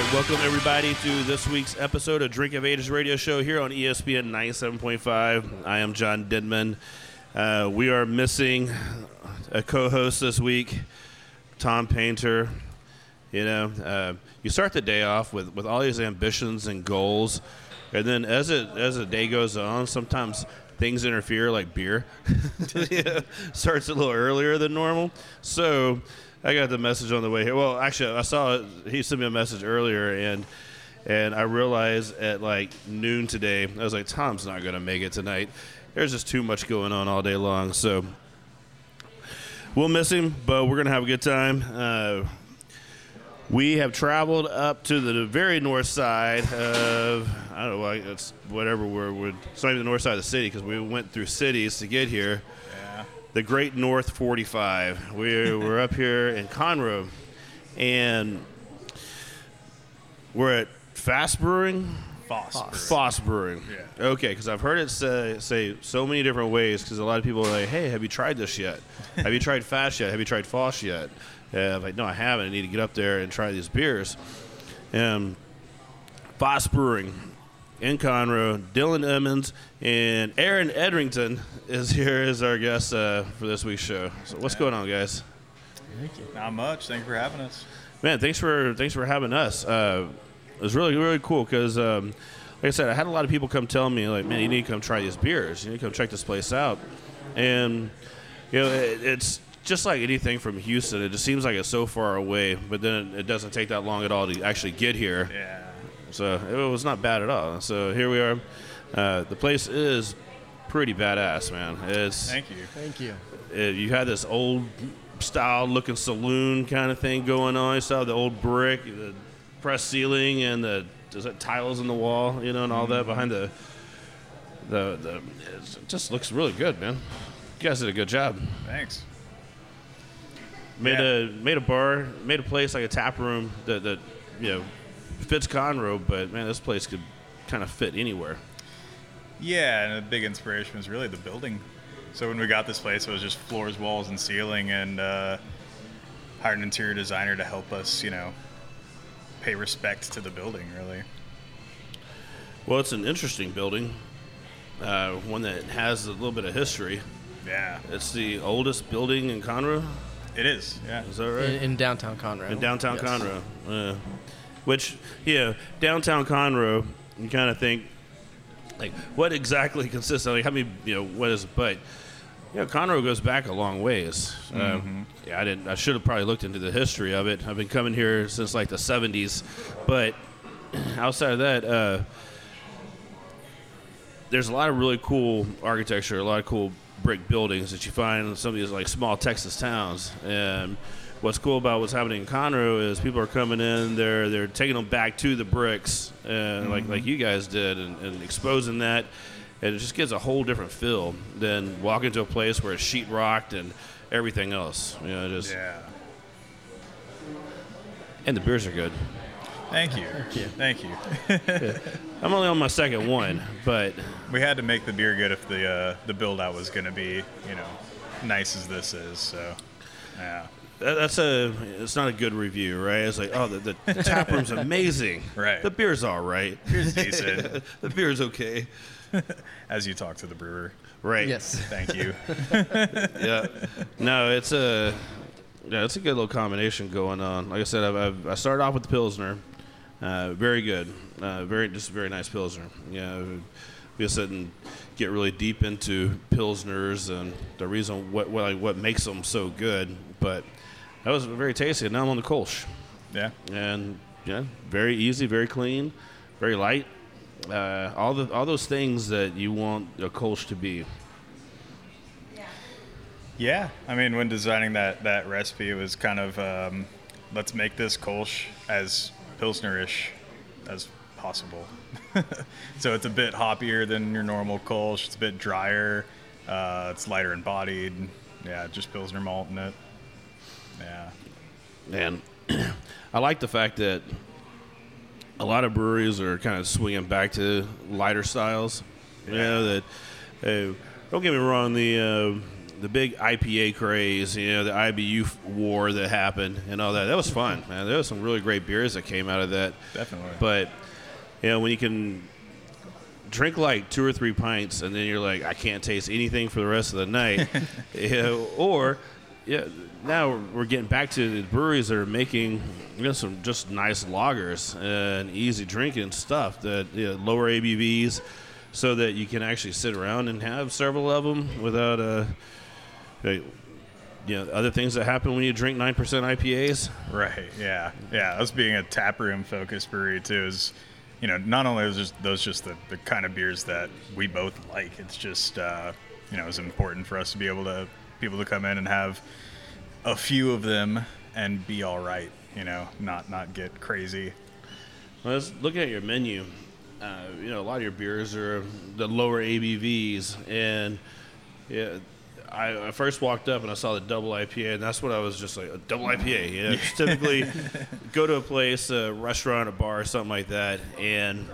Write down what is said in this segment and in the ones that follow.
Right, welcome everybody to this week's episode of Drink of Ages radio show here on ESPN 97.5. I am John Denman. Uh, we are missing a co-host this week, Tom Painter. You know, uh, you start the day off with, with all these ambitions and goals, and then as it as the day goes on, sometimes things interfere, like beer. Starts a little earlier than normal. So I got the message on the way here. Well, actually, I saw. He sent me a message earlier, and and I realized at like noon today, I was like, Tom's not going to make it tonight. There's just too much going on all day long. So we'll miss him, but we're going to have a good time. Uh, we have traveled up to the very north side of I don't know, like it's whatever we're, we're it's not even the north side of the city because we went through cities to get here. The Great North 45. We're we're up here in Conroe, and we're at Fast Brewing. Foss. Foss Brewing. Yeah. Okay, because I've heard it say, say so many different ways. Because a lot of people are like, "Hey, have you tried this yet? have you tried Fast yet? Have you tried Foss yet?" Uh, I'm like, no, I haven't. I need to get up there and try these beers. And Foss Brewing in Conroe, Dylan Emmons and Aaron Edrington is here as our guest uh, for this week's show. So what's going on, guys? Thank you. Not much. Thank you for having us. Man, thanks for thanks for having us. Uh, it was really really cool because, um, like I said, I had a lot of people come tell me like, man, you need to come try these beers. You need to come check this place out. And you know, it, it's just like anything from Houston. It just seems like it's so far away, but then it doesn't take that long at all to actually get here. Yeah. So it was not bad at all. So here we are. Uh, the place is pretty badass, man. It's Thank you. Thank you. it, you had this old style looking saloon kind of thing going on. You saw the old brick, the press ceiling, and the is it tiles in the wall, you know, and all that behind the the the. It just looks really good, man. You guys did a good job. Thanks. Made Yeah. a made a bar, made a place like a tap room that that you know fits Conroe, but man, this place could kind of fit anywhere. Yeah, and a big inspiration was really the building. So when we got this place, it was just floors, walls, and ceiling, and uh, hired an interior designer to help us, you know, pay respect to the building. Really. Well, it's an interesting building, uh, one that has a little bit of history. Yeah. It's the oldest building in Conroe. It is. Yeah. Is that right? In, in downtown Conroe. in downtown Yes. Conroe. Uh, which, yeah, downtown Conroe, you kind of think, like, what exactly consists of, like, how many, you know, what is, it? but, you know, Conroe goes back a long ways. Uh, yeah, I didn't, I should have probably looked into the history of it. I've been coming here since, like, the 70s, but outside of that, uh, there's a lot of really cool architecture, a lot of cool brick buildings that you find in some of these like small Texas towns. And what's cool about what's happening in Conroe is people are coming in, they're they're taking them back to the bricks, uh, like like you guys did, and, and exposing that. And it just gives a whole different feel than walking to a place where it's sheetrocked and everything else. You know, just Yeah. and the beers are good. Thank you. Thank you. I'm only on my second one, but We had to make the beer good if the uh, the build out was going to be, you know, nice as this is. So, yeah. That- That's a. It's not a good review, right? It's like, oh, the, the tap room's amazing. Right. The beer's all right. Beer's decent. the beer's okay. As you talk to the brewer. Right. Yes. Thank you. Yeah. No, it's a. Yeah, it's a good little combination going on. Like I said, I've, I've, I started off with the pilsner. Uh, very good. Uh, very just a very nice pilsner. Yeah. We just sit and get really deep into pilsners and the reason what what, what makes them so good. But that was very tasty. And now I'm on the Kolsch. Yeah. and yeah, very easy, very clean, very light. Uh, all the all those things that you want a Kolsch to be. Yeah, I mean, when designing that that recipe, it was kind of um, let's make this Kolsch as pilsnerish as possible. so it's a bit hoppier than your normal Kolsch. It's a bit drier. Uh, it's lighter in bodied. Yeah, just Pilsner malt in it. Yeah. And I like the fact that a lot of breweries are kind of swinging back to lighter styles. You know that. Uh, don't get me wrong, the uh, the big IPA craze, you know, the IBU war that happened and all that. That was fun, man. There was some really great beers that came out of that. Definitely. But you know, when you can drink like two or three pints and then you're like, I can't taste anything for the rest of the night, you know, or yeah, now we're getting back to the breweries that are making you know some just nice lagers and easy drinking stuff that you know, lower ABVs, so that you can actually sit around and have several of them without uh, you know other things that happen when you drink nine percent IPAs. Right. Yeah. Yeah. Us being a taproom focused brewery too is, you know, not only is just those just the, the kind of beers that we both like. It's just, uh, you know, it's important for us to be able to people to come in and have a few of them and be all right. You know, not not get crazy. Well, let's look at your menu. Uh, you know, a lot of your beers are the lower ABVs, and yeah, I, I first walked up and I saw the double IPA, and that's what I was just like, a double IPA. You know, typically go to a place, a restaurant, a bar, something like that, and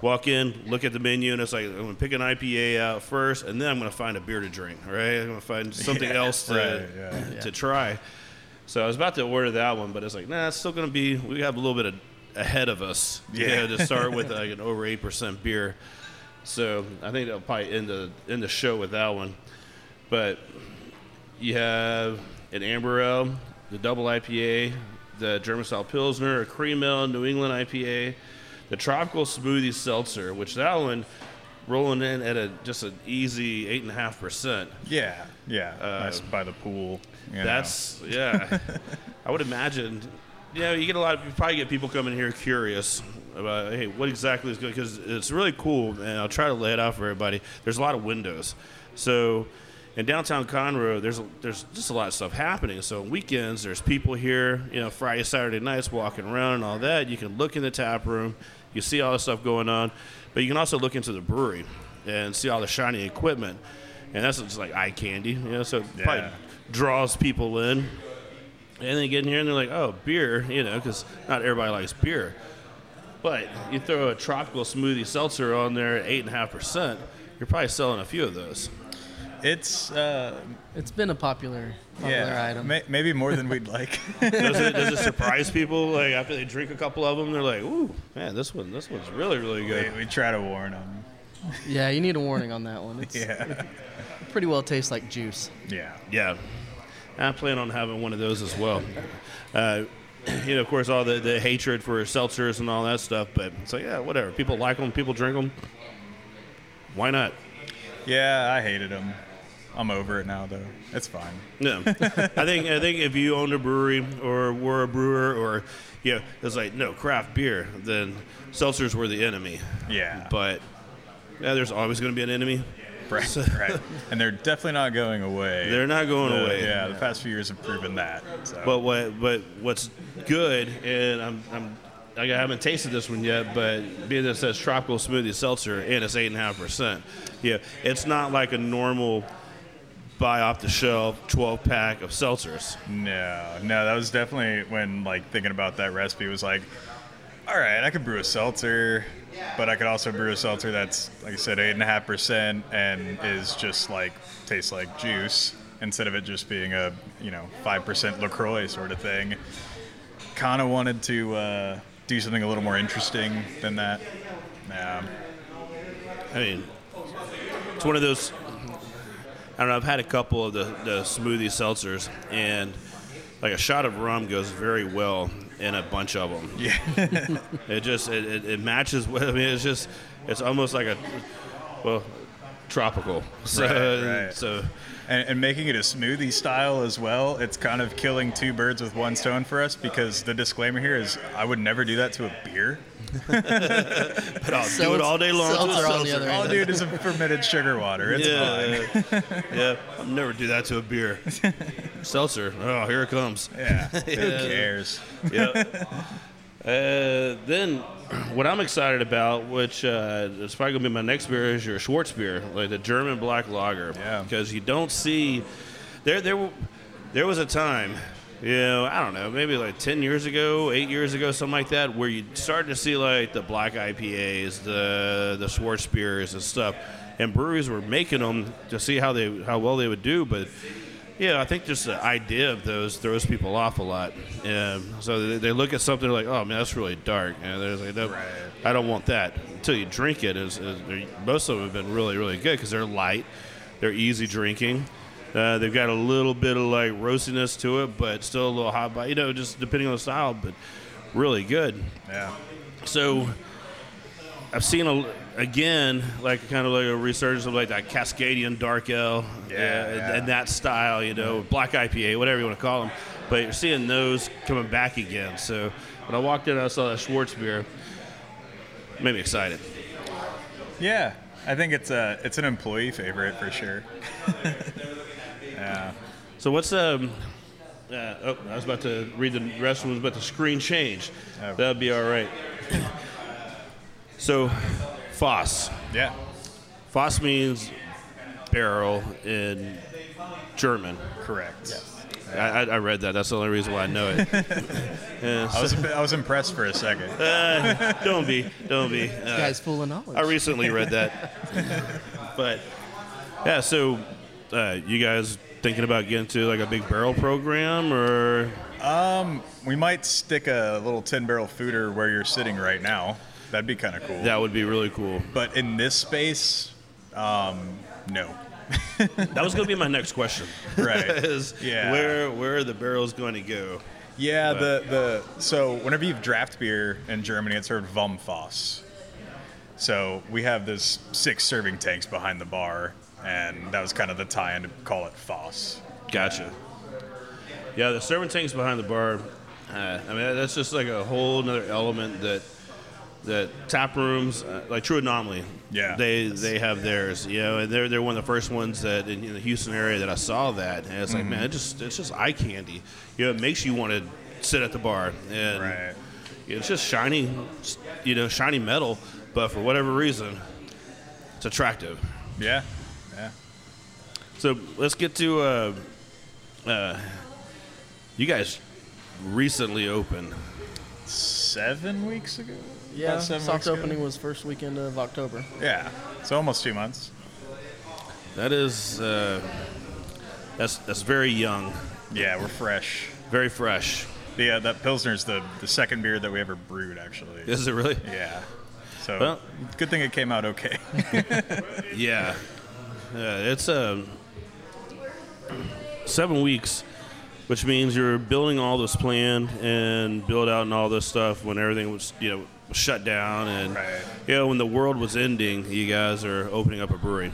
walk in, look at the menu, and it's like I'm gonna pick an IPA out first, and then I'm gonna find a beer to drink. Right? I'm gonna find something Yeah, else to right, yeah. to try. So I was about to order that one, but it's like, nah, it's still gonna be. We have a little bit of ahead of us. Yeah. Yeah, to start with like an over eight percent beer. So I think that'll probably end the end the show with that one. But you have an amber ale, the double IPA, the German style Pilsner, a cream ale, New England IPA, the tropical smoothie seltzer, which that one rolling in at a just an easy eight and a half percent. Yeah. Yeah. Uh, nice by the pool. you know. That's yeah. I would imagine. Yeah, you get a lot of you probably get people coming here curious about hey, what exactly is good because it's really cool, and I'll try to lay it out for everybody. There's a lot of windows, so in downtown Conroe, there's a, there's just a lot of stuff happening. So on weekends, there's people here, you know, Friday, Saturday nights walking around and all that. You can look in the tap room, you see all the stuff going on, but you can also look into the brewery and see all the shiny equipment, and that's just like eye candy, you know. So it probably draws people in. And they get in here and they're like, oh, beer, you know, because not everybody likes beer. But you throw a tropical smoothie seltzer on there at 8.5%, you're probably selling a few of those. It's uh, It's been a popular popular yeah, item. may, maybe more than we'd like. Does it, does it surprise people? Like, after they drink a couple of them, they're like, ooh, man, this one, this one's really, really good. we try to warn them. Yeah, you need a warning on that one. It's Yeah. pretty well tastes like juice. Yeah. Yeah. I plan on having one of those as well. Uh, you know, of course, all the, the hatred for seltzers and all that stuff, but it's like, yeah, whatever. People like them, people drink them. Why not? Yeah, I hated them. I'm over it now, though. It's fine. Yeah, I think I think if you owned a brewery or were a brewer or you know, it's like no craft beer, then seltzers were the enemy. Yeah. But yeah, there's always going to be an enemy. right, right. And they're definitely not going away. They're not going The- away. Yeah, the past few years have proven that. So. But what but what's good, and I'm I'm I haven't tasted this one yet, but being that it says tropical smoothie seltzer and it's eight and a half percent, yeah, it's not like a normal buy off the shelf 12 pack of seltzers. No, no, that was definitely when like thinking about that recipe was like, all right, I could brew a seltzer, but I could also brew a seltzer that's like I said, eight and a half percent and is just like tastes like juice instead of it just being a you know five percent Lacroix sort of thing. Kind of wanted to uh, do something a little more interesting than that. Yeah, I mean, it's one of those. I don't know. I've had a couple of the, the smoothie seltzers, and like a shot of rum goes very well in a bunch of them. yeah, It just it, it, it matches. with- I mean, it's just it's almost like a well tropical. So Right, right. so and, and making it a smoothie style as well, it's kind of killing two birds with one stone for us because the disclaimer here is I would never do that to a beer. but I'll do it all day long. to a Seltzer on the seltzer. other All end. dude is a fermented sugar water. It's fine. Yeah, yeah. I'll never do that to a beer. Seltzer. Oh, here it comes. Yeah. Who cares? Yep. Uh, then, what I'm excited about, which uh, is probably gonna be my next beer, is your Schwarzbier, like the German black lager. Yeah. Because you don't see there there there was a time, you know, I don't know, maybe like ten years ago, eight years ago, something like that, where you started to see like the black IPAs, the the Schwarzbiers and stuff, and breweries were making them to see how they how well they would do, but. Yeah, I think just the idea of those throws people off a lot. Um, so they, they look at something like, "Oh man, that's really dark," and they're like, no, "I don't want that." Until you drink it, is, is most of them have been really, really good because they're light, they're easy drinking. Uh, they've got a little bit of like roastiness to it, but still a little hot bite. You know, just depending on the style, but really good. Yeah. So I've seen a, again like kind of like a resurgence of like that Cascadian Dark Ale, Yeah, and, yeah. and that style, you know, Black IPA, whatever you want to call them. But you're seeing those coming back again. So when I walked in, I saw that Schwarzbier. Made me excited. Yeah. I think it's a it's an employee favorite for sure. yeah. So what's um? Uh, oh, I was about to read the rest of them, but the screen changed. Oh. That'd be all right. So, Foss. Yeah. Foss means barrel in German. Correct. Yes. I, I read that. That's the only reason why I know it. Yeah, I was I was impressed for a second. don't be, don't be. Uh, Guy's full of knowledge. I recently read that, but yeah. So, uh, you guys thinking about getting to like a big barrel program, or Um, We might stick a little 10 barrel foeder where you're sitting right now. That'd be kind of cool. that would be really cool. But in this space, um, no. That was going to be my next question. Right. is Yeah. where where are the barrels going to go? Yeah, the, the so whenever you've draft beer in Germany, it's served vom Fass. So we have this six serving tanks behind the bar, and that was kind of the tie-in to call it Foss. Gotcha. Yeah, the serving tanks behind the bar. Uh, I mean, that's just like a whole another element that that tap rooms, uh, like True Anomaly, Yeah. they they have theirs. You know, and they're they're one of the first ones that in, in the Houston area that I saw that, and it's like, Mm-hmm. man, it just it's just eye candy. You know, it makes you want to sit at the bar, and Right. it's just shiny, you know, shiny metal, but for whatever reason, it's attractive. Yeah. Yeah. So let's get to uh, uh, you guys recently opened. Seven weeks ago. Yeah, About seven soft weeks ago? opening was first weekend of October. Yeah. So almost two months. That is uh, that's that's very young, Yeah, we're fresh. very fresh. Yeah, that Pilsner's the, the second beer that we ever brewed, actually. Is it really? Yeah. So Well- good thing it came out okay. Yeah, yeah. It's um, seven weeks, which means you're building all this plan and build out and all this stuff when everything was you know shut down and Right. you know when the world was ending. You guys are opening up a brewery.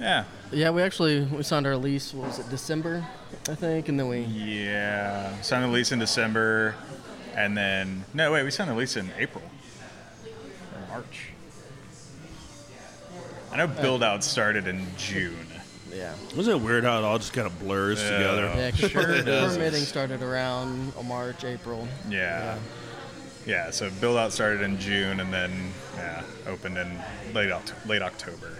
yeah. Yeah, we actually we signed our lease. What was it, December, I think, and then we Yeah. Signed the lease in December, and then no, wait, we signed the lease in April or March. I know build out started in June. yeah Wasn't it weird how it all just kind of blurs Yeah. together? Yeah, Sure per- does. permitting started around March, April. Yeah. Yeah. Yeah, so build out started in June, and then yeah, opened in late late October.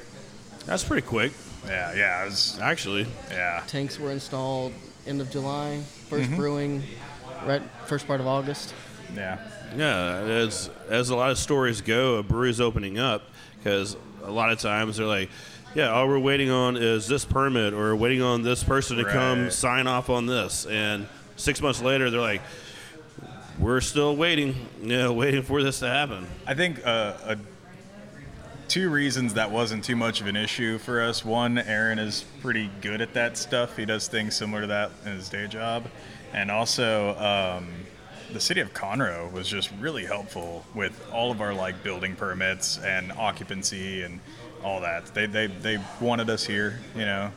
That's pretty quick, Yeah. Yeah. It was. actually. Yeah. Tanks were installed end of July. 1st Mm-hmm. brewing, right first part of August. Yeah. Yeah, as as a lot of stories go, a brewery's opening up because a lot of times they're like, "Yeah, all we're waiting on is this permit, or waiting on this person to come sign off on this." And six months later, they're like, "We're still waiting, yeah, waiting for this to happen." I think uh, two reasons that wasn't too much of an issue for us. One, Aaron is pretty good at that stuff. He does things similar to that in his day job, and also um, the city of Conroe was just really helpful with all of our like building permits and occupancy and all that. They they, they wanted us here, you know.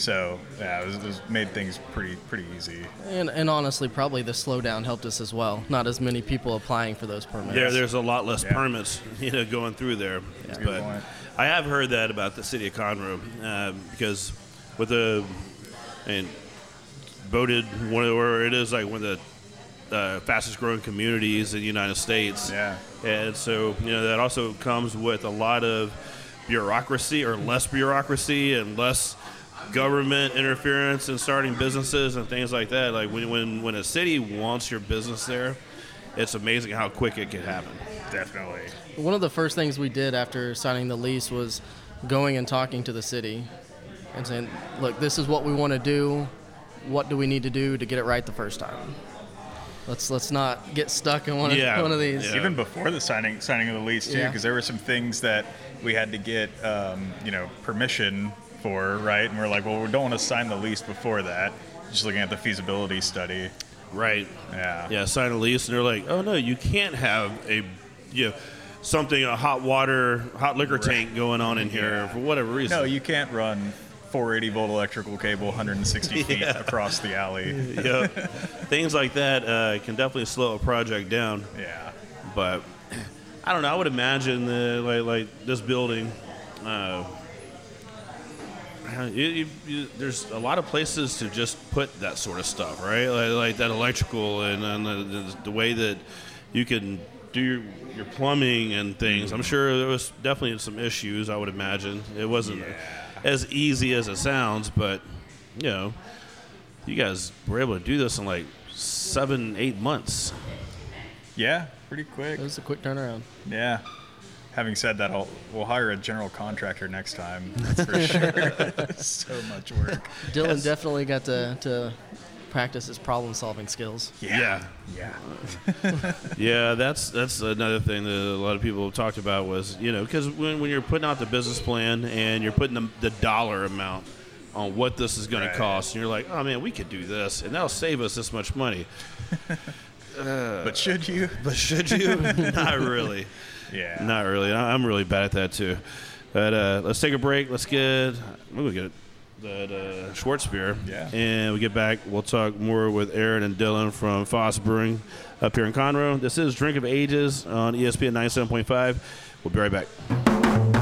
So yeah, it, was, it was made things pretty pretty easy. And, and honestly, probably the slowdown helped us as well. Not as many people applying for those permits. There, there's a lot less Yeah. permits, you know, going through there. a good but point. I have heard that about the city of Conroe uh, because with the and voted one of or it is like one of the uh, fastest growing communities in the United States. Yeah. And so, you know, that also comes with a lot of bureaucracy or less bureaucracy and less government interference in starting businesses and things like that. Like when, when, when a city wants your business there, it's amazing how quick it can happen. Definitely. One of the first things we did after signing the lease was going and talking to the city and saying, look, this is what we want to do. What do we need to do to get it right the first time? Let's let's not get stuck in one of, Yeah. one of these. Yeah. Even before the signing signing of the lease too, Yeah. because there were some things that we had to get um, you know permission for, right? And we're like, well, we don't want to sign the lease before that. Just looking at the feasibility study. Right. Yeah. Yeah, sign a lease, and they're like, oh no, you can't have a, you know, something, a hot water, hot liquor tank going on in here for whatever reason. No, you can't run 480 volt electrical cable 160 feet Yeah. across the alley. yeah. Things like that uh, can definitely slow a project down. Yeah. But I don't know. I would imagine that like like this building. Uh, you, you, you, there's a lot of places to just put that sort of stuff, right? Like, like that electrical and, and the, the, the way that you can do your, your plumbing and things. I'm sure there was definitely some issues. I would imagine it wasn't as easy as it sounds, but you know, you guys were able to do this in like seven, eight months. Yeah, pretty quick. It was a quick turnaround. Yeah. Having said that, I'll, we'll hire a general contractor next time. That's for sure. so much work. Dylan definitely got to, to practice his problem solving skills. Yeah. Yeah. Yeah, that's that's another thing that a lot of people have talked about was you know because when, when you're putting out the business plan and you're putting the, the dollar amount on what this is going Right. to cost, and you're like, oh man, we could do this, and that'll save us this much money. Uh, but should you? But should you? Not really. Yeah. Not really. I- I'm really bad at that too. But uh, let's take a break. Let's get we'll get that uh, Schwarzbier. Yeah. And we get back. We'll talk more with Aaron and Dylan from Foss Brewing up here in Conroe. This is Drink of Ages on ESPN 97.5. We'll be right back.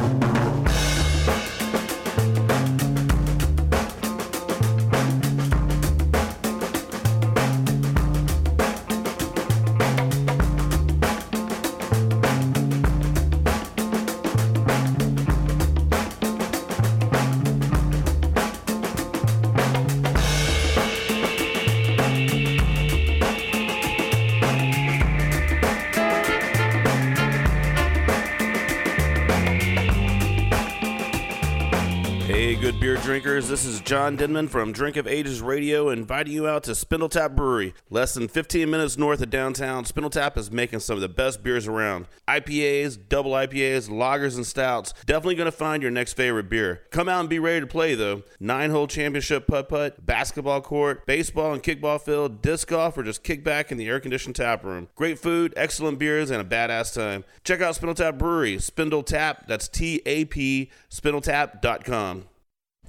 Drinkers. This is John Denman from Drink of Ages Radio inviting you out to Spindletap Brewery. Less than 15 minutes north of downtown, Spindletap is making some of the best beers around. IPAs, double IPAs, lagers, and stouts. Definitely going to find your next favorite beer. Come out and be ready to play, though. Nine hole championship putt putt, basketball court, baseball and kickball field, disc golf, or just kick back in the air conditioned tap room. Great food, excellent beers, and a badass time. Check out Spindletap Brewery. Spindletap, that's T A P, spindletap.com.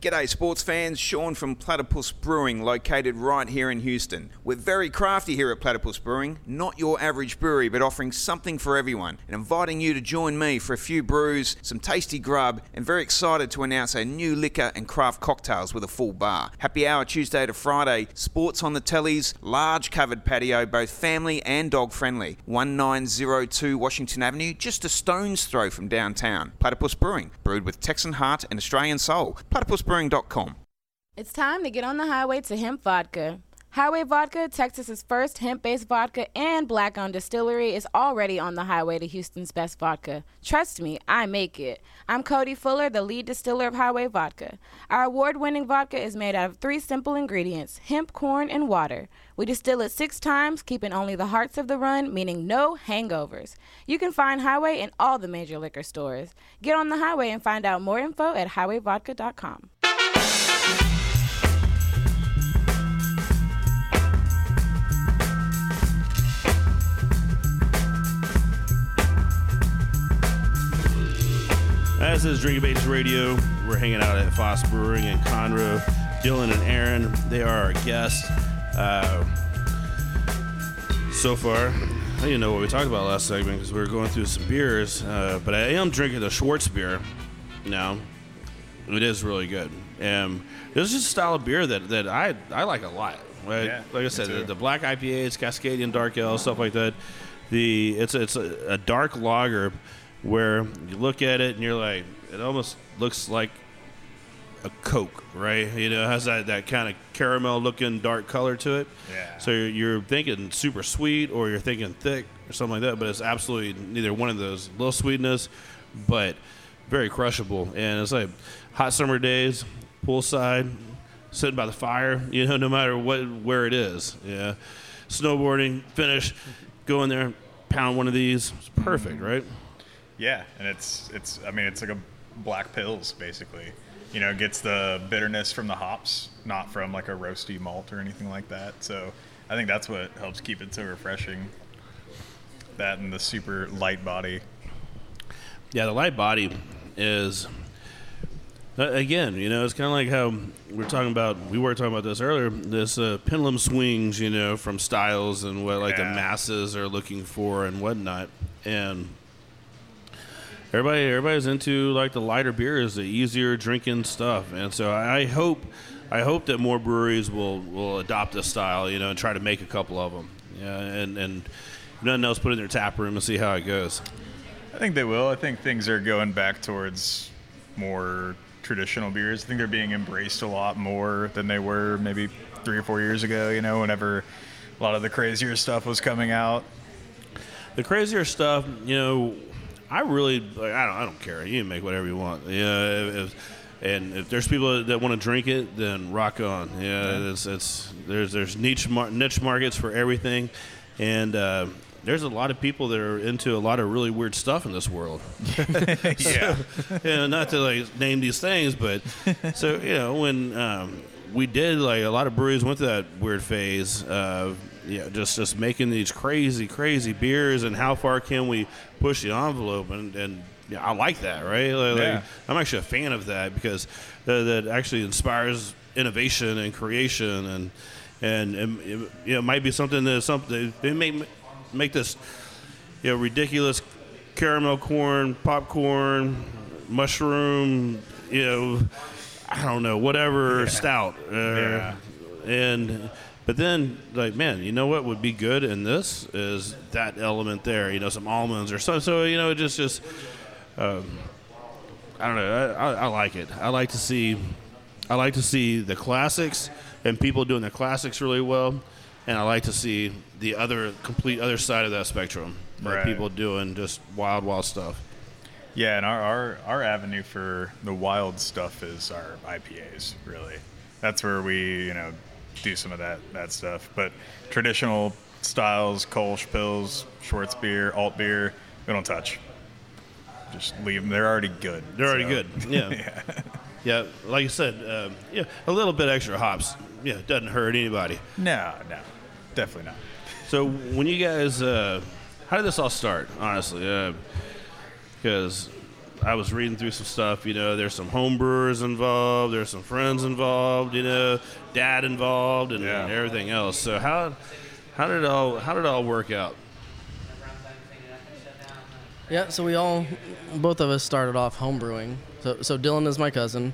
G'day, sports fans. Sean from Platypus Brewing, located right here in Houston. We're very crafty here at Platypus Brewing, not your average brewery, but offering something for everyone, and inviting you to join me for a few brews, some tasty grub, and very excited to announce our new liquor and craft cocktails with a full bar. Happy hour Tuesday to Friday, sports on the tellies, large covered patio, both family and dog friendly. 1902 Washington Avenue, just a stone's throw from downtown. Platypus Brewing, brewed with Texan heart and Australian soul. It's time to get on the highway to hemp vodka. Highway Vodka, Texas's first hemp-based vodka and black-owned distillery, is already on the highway to Houston's best vodka. Trust me, I make it. I'm Cody Fuller, the lead distiller of Highway Vodka. Our award-winning vodka is made out of three simple ingredients: hemp, corn, and water. We distill it six times, keeping only the hearts of the run, meaning no hangovers. You can find Highway in all the major liquor stores. Get on the highway and find out more info at highwayvodka.com. As is Drink of Ages Radio, we're hanging out at Foss Brewing in Conroe. Dylan and Aaron, they are our guests. Uh, so far, I didn't know what we talked about last segment because we were going through some beers, uh, but I am drinking the Schwarzbier now. It is really good. And this is a style of beer that, that I, I like a lot. Right? Yeah, like I said, the, the black IPAs, Cascadian Dark Ale, stuff like that. The it's it's a, a dark lager where you look at it and you're like, it almost looks like a Coke, right? You know, it has that, that kind of caramel looking dark color to it. Yeah. So you're, you're thinking super sweet or you're thinking thick or something like that, but it's absolutely neither one of those. Little sweetness, but very crushable. And it's like hot summer days, poolside, sitting by the fire, you know, no matter what where it is. Yeah. Snowboarding, finish, go in there, pound one of these. It's perfect, right? Yeah, and it's it's I mean it's like a black Pils basically. You know, gets the bitterness from the hops, not from like a roasty malt or anything like that. So I think that's what helps keep it so refreshing. That and the super light body. Yeah, the light body is uh, again, you know, it's kind of like how we are talking about. We were talking about this earlier. This uh, pendulum swings, you know, from styles and what like the masses are looking for and whatnot, and everybody everybody's into like the lighter beers, the easier drinking stuff, and so I hope I hope that more breweries will will adopt this style, you know, and try to make a couple of them, yeah, and and if nothing else, put it in their tap room and see how it goes. I think they will. I think things are going back towards more traditional beers. I think they're being embraced a lot more than they were maybe three or four years ago. You know, whenever a lot of the crazier stuff was coming out. the crazier stuff, you know, I really, like, I don't, I don't care. You can make whatever you want. Yeah, if, if- and if there's people that want to drink it, then rock on. Yeah, it's, it's there's there's niche mar- niche markets for everything, and uh, there's a lot of people that are into a lot of really weird stuff in this world. Yeah. you know, not to like name these things, but so you know when um, we did like a lot of breweries went through that weird phase know, just just making these crazy crazy beers and how far can we push the envelope and and yeah, I like that right like, like, Yeah. I'm actually a fan of that because uh, that actually inspires innovation and creation and and, and it, you know, it might be something that something it may make this you know, ridiculous caramel corn, popcorn, mushroom, you know, I don't know, whatever stout. Uh, Yeah. And but then like, man, you know what would be good in this is that element there, you know, some almonds or so. So you know, it just just um, I don't know. I, I, I like it. I like to see I like to see the classics and people doing the classics really well, and I like to see the other complete other side of that spectrum. Like Right. people doing just wild, wild stuff. Yeah, and our, our our avenue for the wild stuff is our IPAs. Really, that's where we you know do some of that that stuff. But traditional styles, Kolsch Pils, Schwartz beer, alt beer, we don't touch. Just leave them. They're already good. They're already good. Yeah. yeah. Yeah, like you said, um, yeah, a little bit extra hops. Yeah, doesn't hurt anybody. No, no, definitely not. So when you guys, uh, how did this all start? Honestly, because I was reading through some stuff. You know, there's some home brewers involved. There's some friends involved. You know, dad involved, and Yeah. everything else. So how how did it all how did it all work out? Yeah, so we all, both of us started off home brewing. So, so Dylan is my cousin,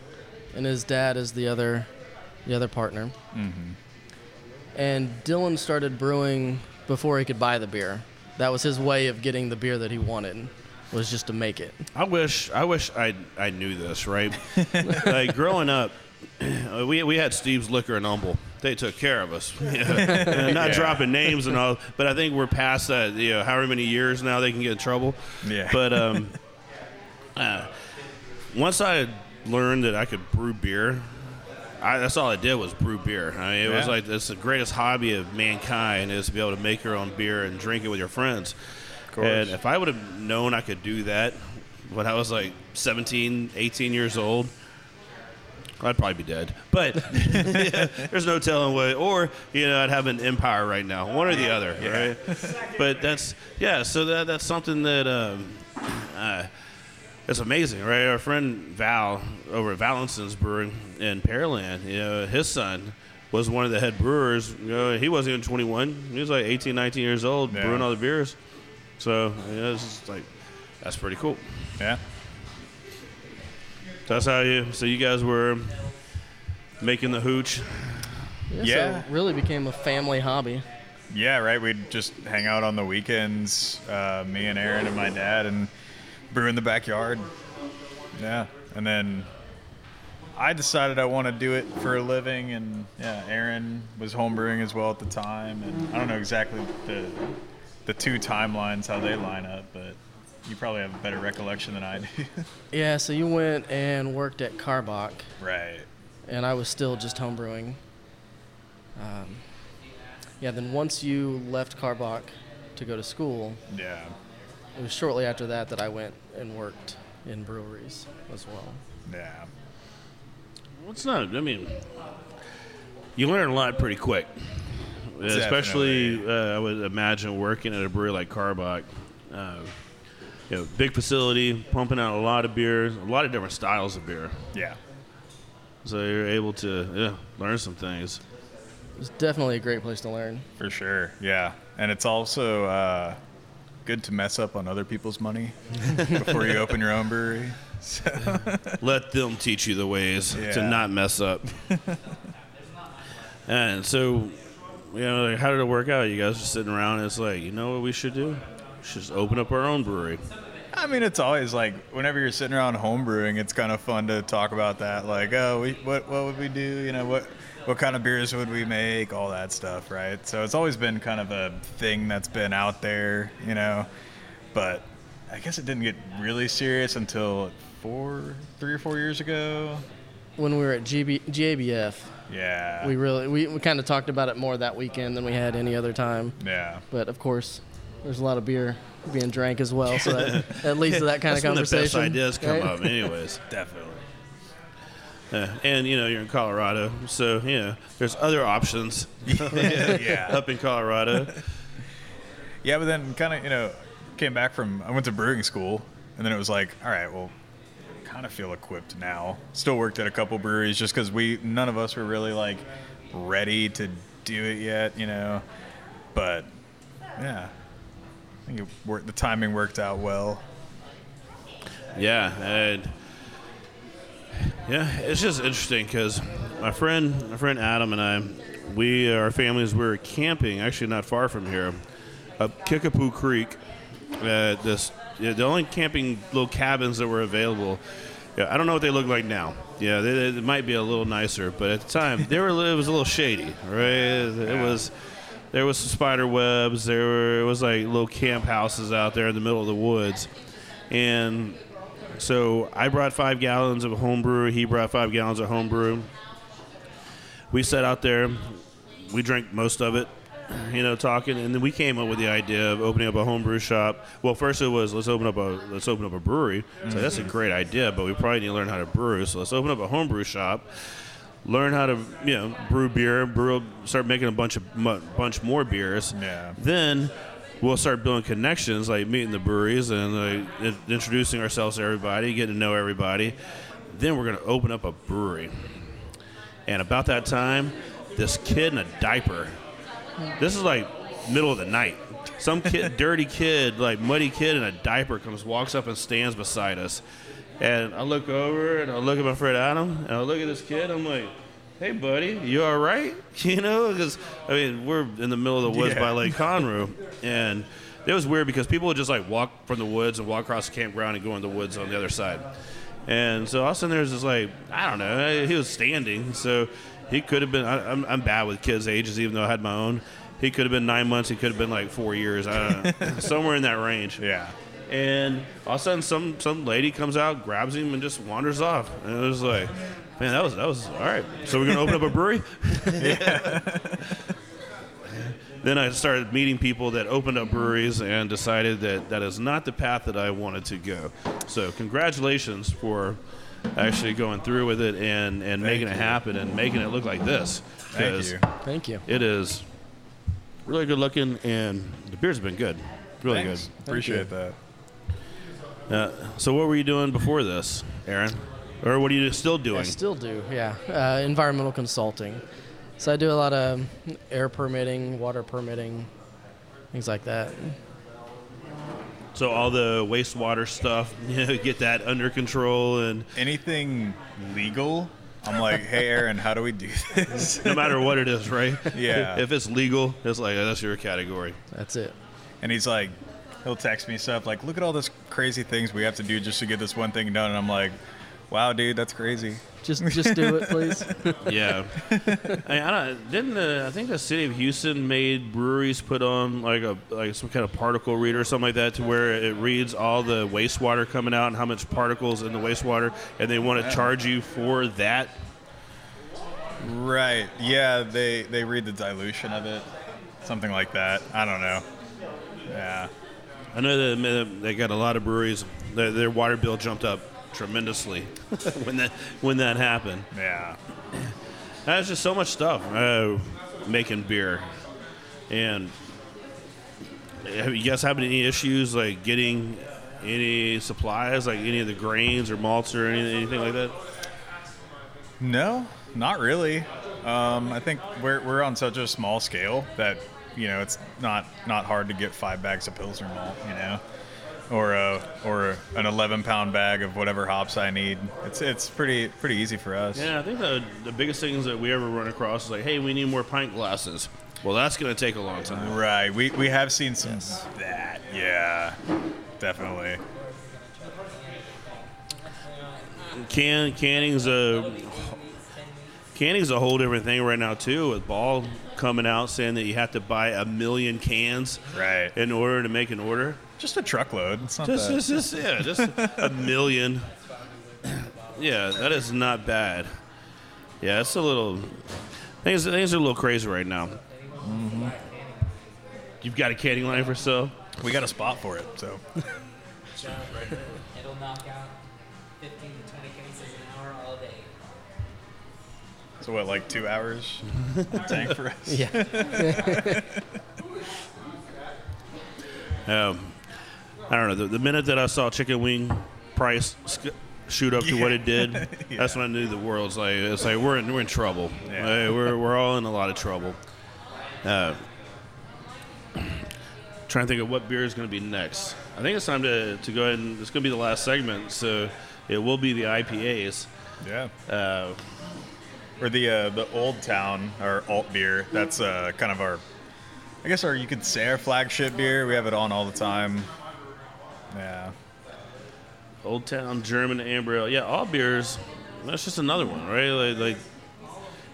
and his dad is the other, the other partner. Mm-hmm. And Dylan started brewing before he could buy the beer. That was his way of getting the beer that he wanted, was just to make it. I wish I wish I I knew this right. like growing up, we we had Steve's Liquor and Humble. They took care of us. Yeah. And not dropping names and all, but I think we're past that. You know, however many years now they can get in trouble. Yeah. But um, uh, once I learned that I could brew beer. I, that's all I did was brew beer. I mean, it was like it's the greatest hobby of mankind is to be able to make your own beer and drink it with your friends. Course. And if I would have known I could do that when I was like 17, 18 years old, I'd probably be dead. But there's no telling what. Or you know, I'd have an empire right now, one or the other, right? But that's yeah. So that that's something that um, uh, it's amazing, right? Our friend Val over at Vallensons' Brewing in Pearland, you know, his son was one of the head brewers. You know, he wasn't even 21. He was like 18, 19 years old, Yeah. brewing all the beers. So yeah, it's just like that's pretty cool. Yeah. That's how you. So you guys were making the hooch. Yeah, Yeah. So it really became a family hobby. Yeah, right. We'd just hang out on the weekends, uh, me and Aaron and my dad, and brew in the backyard. Yeah, and then I decided I want to do it for a living, and yeah, Aaron was homebrewing as well at the time, and I don't know exactly the the two timelines how they line up, but you probably have a better recollection than I do. Yeah, so you went and worked at Karbach, right. and I was still just homebrewing. Um, yeah, then once you left Karbach to go to school, Yeah. it was shortly after that that I went and worked in breweries as well. Yeah. Well, it's not. I mean, you learn a lot pretty quick. Especially, uh, I would imagine working at a brewery like Karbach. Uh, you know, big facility, pumping out a lot of beer, a lot of different styles of beer. Yeah. So you're able to yeah, learn some things. It's definitely a great place to learn. For sure. Yeah. And it's also uh, good to mess up on other people's money before you open your own brewery. So, Let them teach you the ways to not mess up. and so, you know, like, how did it work out? You guys just sitting around and it's like, you know what we should do? We should just open up our own brewery. I mean, it's always like whenever you're sitting around home brewing, it's kind of fun to talk about that. Like, oh, we, what what would we do? You know, what what kind of beers would we make? All that stuff, right? So it's always been kind of a thing that's been out there, you know. But I guess it didn't get really serious until four, three or four years ago. When we were at GB, GABF, Yeah. we really we, we kind of talked about it more that weekend than we had any other time. yeah. But of course, there's a lot of beer being drank as well, so that, that leads to that kind That's of when the best ideas come right? up, anyways. Definitely. Uh, and you know you're in Colorado, so you know there's other options yeah. up in Colorado. Yeah, but then kind of, you know, came back from, I went to brewing school, and then it was like, all right, well, kind of feel equipped now. Still worked at a couple breweries just because we, none of us were really like ready to do it yet, you know. But yeah, I think it worked, the timing worked out well. Yeah, and yeah, it's just interesting because my friend, my friend Adam and I, we our families were camping actually not far from here, up Kickapoo Creek. At this, yeah, the only camping little cabins that were available. Yeah, I don't know what they look like now. Yeah, they, they might be a little nicer, but at the time they were. It was a little shady, right? It was. There was some spider webs. There were. It was like little camp houses out there in the middle of the woods, and so I brought five gallons of homebrew. He brought five gallons of homebrew. We sat out there. We drank most of it, you know, talking, and then we came up with the idea of opening up a homebrew shop. Well, first it was let's open up a let's open up a brewery. So that's a mm-hmm. great idea, but we probably need to learn how to brew. So let's open up a homebrew shop. Learn how to you know brew beer, brew, start making a bunch of bunch more beers. Yeah. Then we'll start building connections, like meeting the breweries and like, introducing ourselves to everybody, getting to know everybody. Then we're going to open up a brewery. And about that time, this kid in a diaper. This is like middle of the night. Some kid, dirty kid, like muddy kid in a diaper, comes, walks up and stands beside us. And I look over and I look at my friend Adam and I look at this kid. I'm like, "Hey, buddy, you all right?" You know, because I mean, we're in the middle of the woods Yeah. by Lake Conroe, and it was weird because people would just like walk from the woods and walk across the campground and go in the woods on the other side. And so all of a sudden there's this like I don't know, he was standing, so he could have been. I, I'm, I'm bad with kids' ages, even though I had my own. He could have been nine months. He could have been like four years. I don't know, somewhere in that range. Yeah. And all of a sudden, some some lady comes out, grabs him, and just wanders off. And it was like, man, that was that was all right. So we're gonna open up a brewery. then I started meeting people that opened up breweries and decided that that is not the path that I wanted to go. So congratulations for actually going through with it and and making it happen and making it look like this. Thank 'Cause you. Thank you. It is really good looking, and the beers have been good. Really Thanks. good. Appreciate that. Uh, so what were you doing before this, Aaron? Or what are you still doing? I still do, yeah. Uh, environmental consulting. So I do a lot of air permitting, water permitting, things like that. So all the wastewater stuff, you know, get that under control and Anything legal I'm like, hey, Aaron, how do we do this? no matter what it is, right? Yeah. If it's legal, it's like that's your category. That's it. And he's like, he'll text me stuff like, look at all this crazy things we have to do just to get this one thing done. And I'm like, wow, dude, that's crazy. Just just do it, please. Yeah. I, I don't, didn't uh, I think the city of Houston made breweries put on like a like some kind of particle reader or something like that to where it reads all the wastewater coming out and how much particles in the wastewater, and they want to charge you for that. Right. Yeah, they they read the dilution of it, something like that. I don't know. Yeah. I know that they got a lot of breweries. Their, their water bill jumped up tremendously when that when that happened. Yeah. There's just so much stuff uh, making beer, and have you guys having any issues like getting any supplies, like any of the grains or malts or anything, anything like that? No, not really. Um, I think we're we're on such a small scale that you know it's not not hard to get five bags of Pilsner malt. You know. Or a, or an 11 pound bag of whatever hops I need. It's it's pretty pretty easy for us. Yeah, I think the the biggest things that we ever run across is like, hey, we need more pint glasses. Well, that's going to take a long time. Right. We we have seen some of that. Yeah. Definitely. Can canning's a canning's a whole different thing right now too. With Ball coming out saying that you have to buy a million cans Right. in order to make an order. Just a truckload. It's not Just, that. just, just yeah, just a million. Yeah, that is not bad. Yeah, it's a little things. Things are a little crazy right now. Mm-hmm. You've got a canning line for sale. we got a spot for it, so. So what, like two hours tank for us? Yeah. Um, I don't know. The, the minute that I saw chicken wing price sk- shoot up to what it did, that's when I knew the world's like it's like we're in we're in trouble. Yeah. Like, we're we're all in a lot of trouble. Uh, trying to think of what beer is going to be next. I think it's time to, to go ahead and it's going to be the last segment, so it will be the IPAs. Yeah. Uh, Or the uh, the Old Town or alt beer. That's uh, kind of our, I guess our you could say our flagship beer. We have it on all the time. Yeah. Old Town German Amber Ale. Yeah, all beers. That's just another one, right? Like, like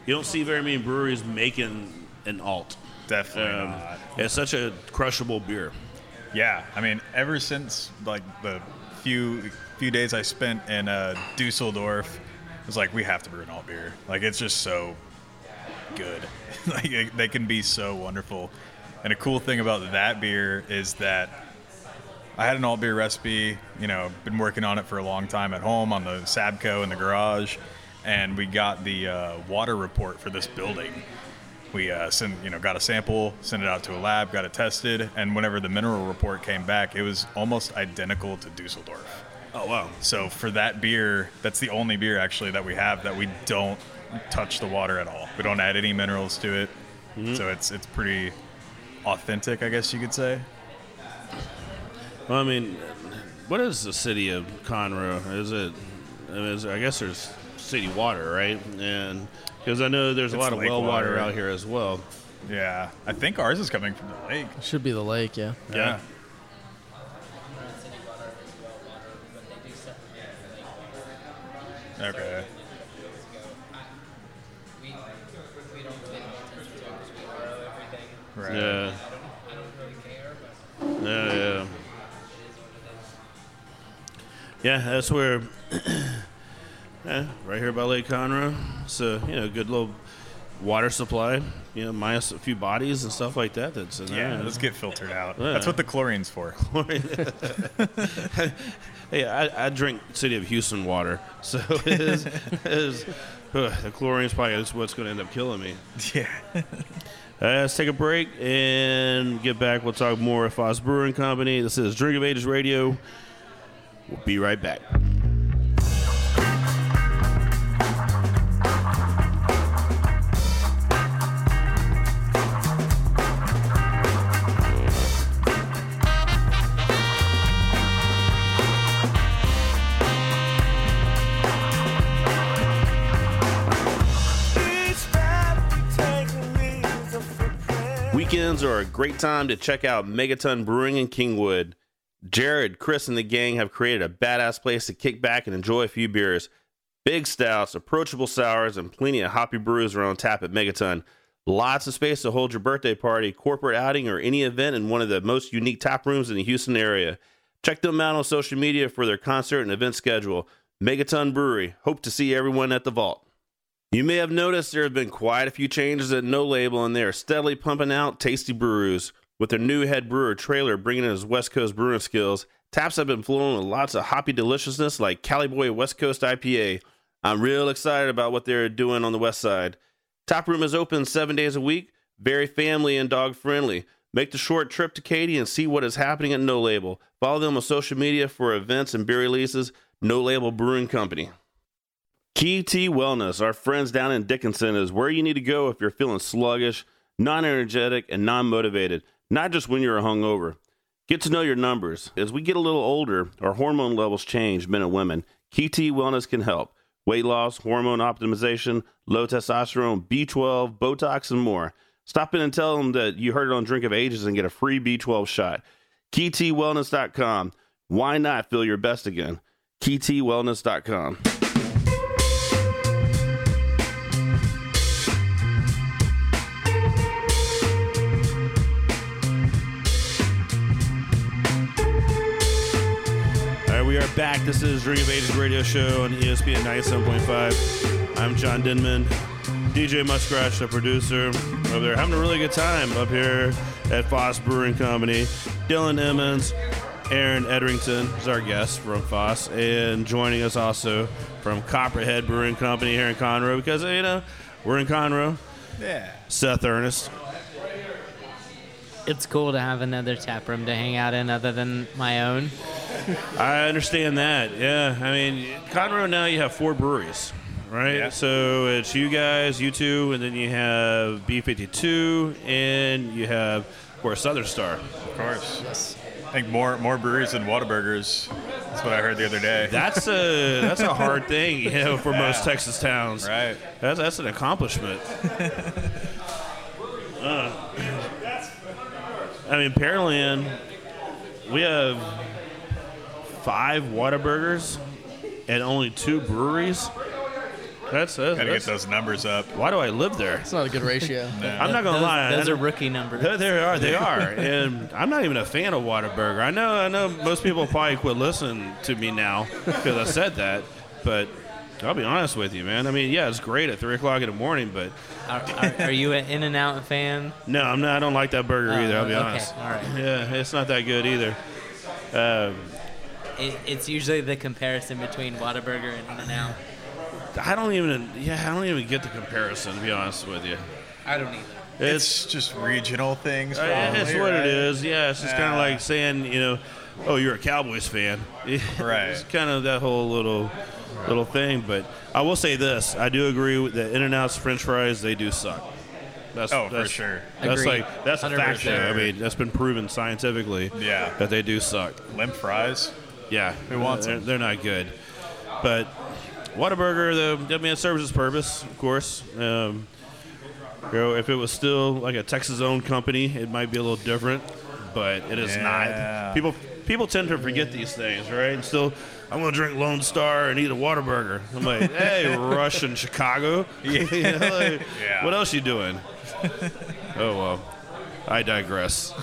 you don't see very many breweries making an alt. Definitely Um, not. It's such a crushable beer. Yeah, I mean, ever since like the few few days I spent in uh, Dusseldorf, it was like we have to brew an alt beer. Like it's just so good. like they can be so wonderful. And a cool thing about that beer is that I had an alt beer recipe. You know, been working on it for a long time at home on the Sabco in the garage, and we got the uh, water report for this building we uh, sent you know got a sample sent it out to a lab got it tested and whenever the mineral report came back it was almost identical to dusseldorf Oh wow! so for that beer that's the only beer actually that we have that we don't touch the water at all we don't add any minerals to it mm-hmm. so it's it's pretty authentic i guess you could say Well, I mean, what is the city of Conroe? Is it? I, mean, is, I guess there's city water, right? And because I know there's a It's lot of well water water. out here as well. yeah i think ours is coming from the lake Should be the lake, yeah. Yeah. Everything. right Yeah. I don't really care, but Yeah, yeah. Yeah, that's where, yeah, right here by Lake Conroe. So, you know, good little water supply, you know, minus a few bodies and stuff like that that's in yeah there. let's get filtered out Yeah. that's what the chlorine's for hey, I, I drink City of Houston water, so it is, it is, ugh, the chlorine's probably is what's going to end up killing me. yeah Uh, let's take a break and get back. We'll talk more with Fass Brewing Company. This is Drink of Ages Radio. We'll be right back. Weekends are a great time to check out Megaton Brewing in Kingwood. Jared, Chris, and the gang have created a badass place to kick back and enjoy a few beers. Big stouts, approachable sours, and plenty of hoppy brews are on tap at Megaton. Lots of space to hold your birthday party, corporate outing, or any event in one of the most unique tap rooms in the Houston area. Check them out on social media for their concert and event schedule. Megaton Brewery. Hope to see everyone at the vault. You may have noticed there have been quite a few changes at No Label, and they are steadily pumping out tasty brews. With their new head brewer Trailer bringing in his West Coast brewing skills, taps have been flowing with lots of hoppy deliciousness like Cali Boy West Coast IPA. I'm real excited about what they're doing on the west side. Tap room is open seven days a week, very family and dog friendly. Make the short trip to Katy and see what is happening at No Label. Follow them on social media for events and beer releases. No Label Brewing Company. Key T Wellness, our friends down in Dickinson, is where you need to go if you're feeling sluggish, non energetic, and non motivated, not just when you're hungover. Get to know your numbers. As we get a little older, our hormone levels change, men and women. Key T Wellness can help. Weight loss, hormone optimization, low testosterone, B12, Botox, and more. Stop in and tell them that you heard it on Drink of Ages and get a free B12 shot. KeyTWellness.com. Why not feel your best again? KeyTWellness.com. we are back. This is Drink of Ages radio show on ESPN 97.5. I'm John Denman, DJ Muskrat, the producer over there, having a really good time up here at Fass Brewing Company. Dylan Emmons, Aaron Edrington is our guest from Fass, and joining us also from Copperhead Brewing Company here in Conroe because you know we're in Conroe. Yeah. Seth Ernest. It's cool to have another tap room to hang out in other than my own. I understand that. Yeah, I mean, Conroe now you have four breweries, right? Yeah. So it's you guys, you two, and then you have B52, and you have, of course, Southern Star. Of course. Yes. I think more more breweries than Whataburgers. That's what I heard the other day. That's a that's a hard thing, you know, for most Texas towns. Right. That's that's an accomplishment. Uh, I mean, Pearland, we have five Whataburgers and only two breweries. That's, that's, Gotta get those numbers up. why do I live there? It's not a good ratio. I'm not gonna those, lie. Those I- are rookie numbers. They, they are. They are. and I'm not even a fan of Whataburger. I know. I know. Most people probably quit listening to me now because I said that. But I'll be honest with you, man. I mean, yeah, it's great at three o'clock in the morning, but Are, are, are you an In-N-Out fan? no, I'm not. I don't like that burger Oh, either. I'll be okay, honest. all right. Yeah, it's not that good either. Um, It, it's usually the comparison between Whataburger and In-N-Out. I don't even. Yeah, I don't even get the comparison. To be honest with you, I don't either. It's just regional things. Uh, Probably, It's what right? it is. Yeah, it's just kind of like saying, you know, oh, you're a Cowboys fan. Right. It's kind of that whole little little thing. But I will say this: I do agree with the In-N-Out's French fries. They do suck. That's, Oh, for sure. That's Agreed. like that's a fact. There. I mean, that's been proven scientifically. Yeah. that they do suck. Limp fries. Yeah, Who wants they're, them? they're not good. But Whataburger, the I mean, it serves its purpose, of course. Um, you know, if it was still like a Texas-owned company, it might be a little different. But it is Yeah. not. People people tend to forget these things, right? And still, I'm gonna drink Lone Star and eat a Whataburger. I'm like, hey, Rush in Chicago. You know, like, Yeah. What else you doing? oh well, I digress.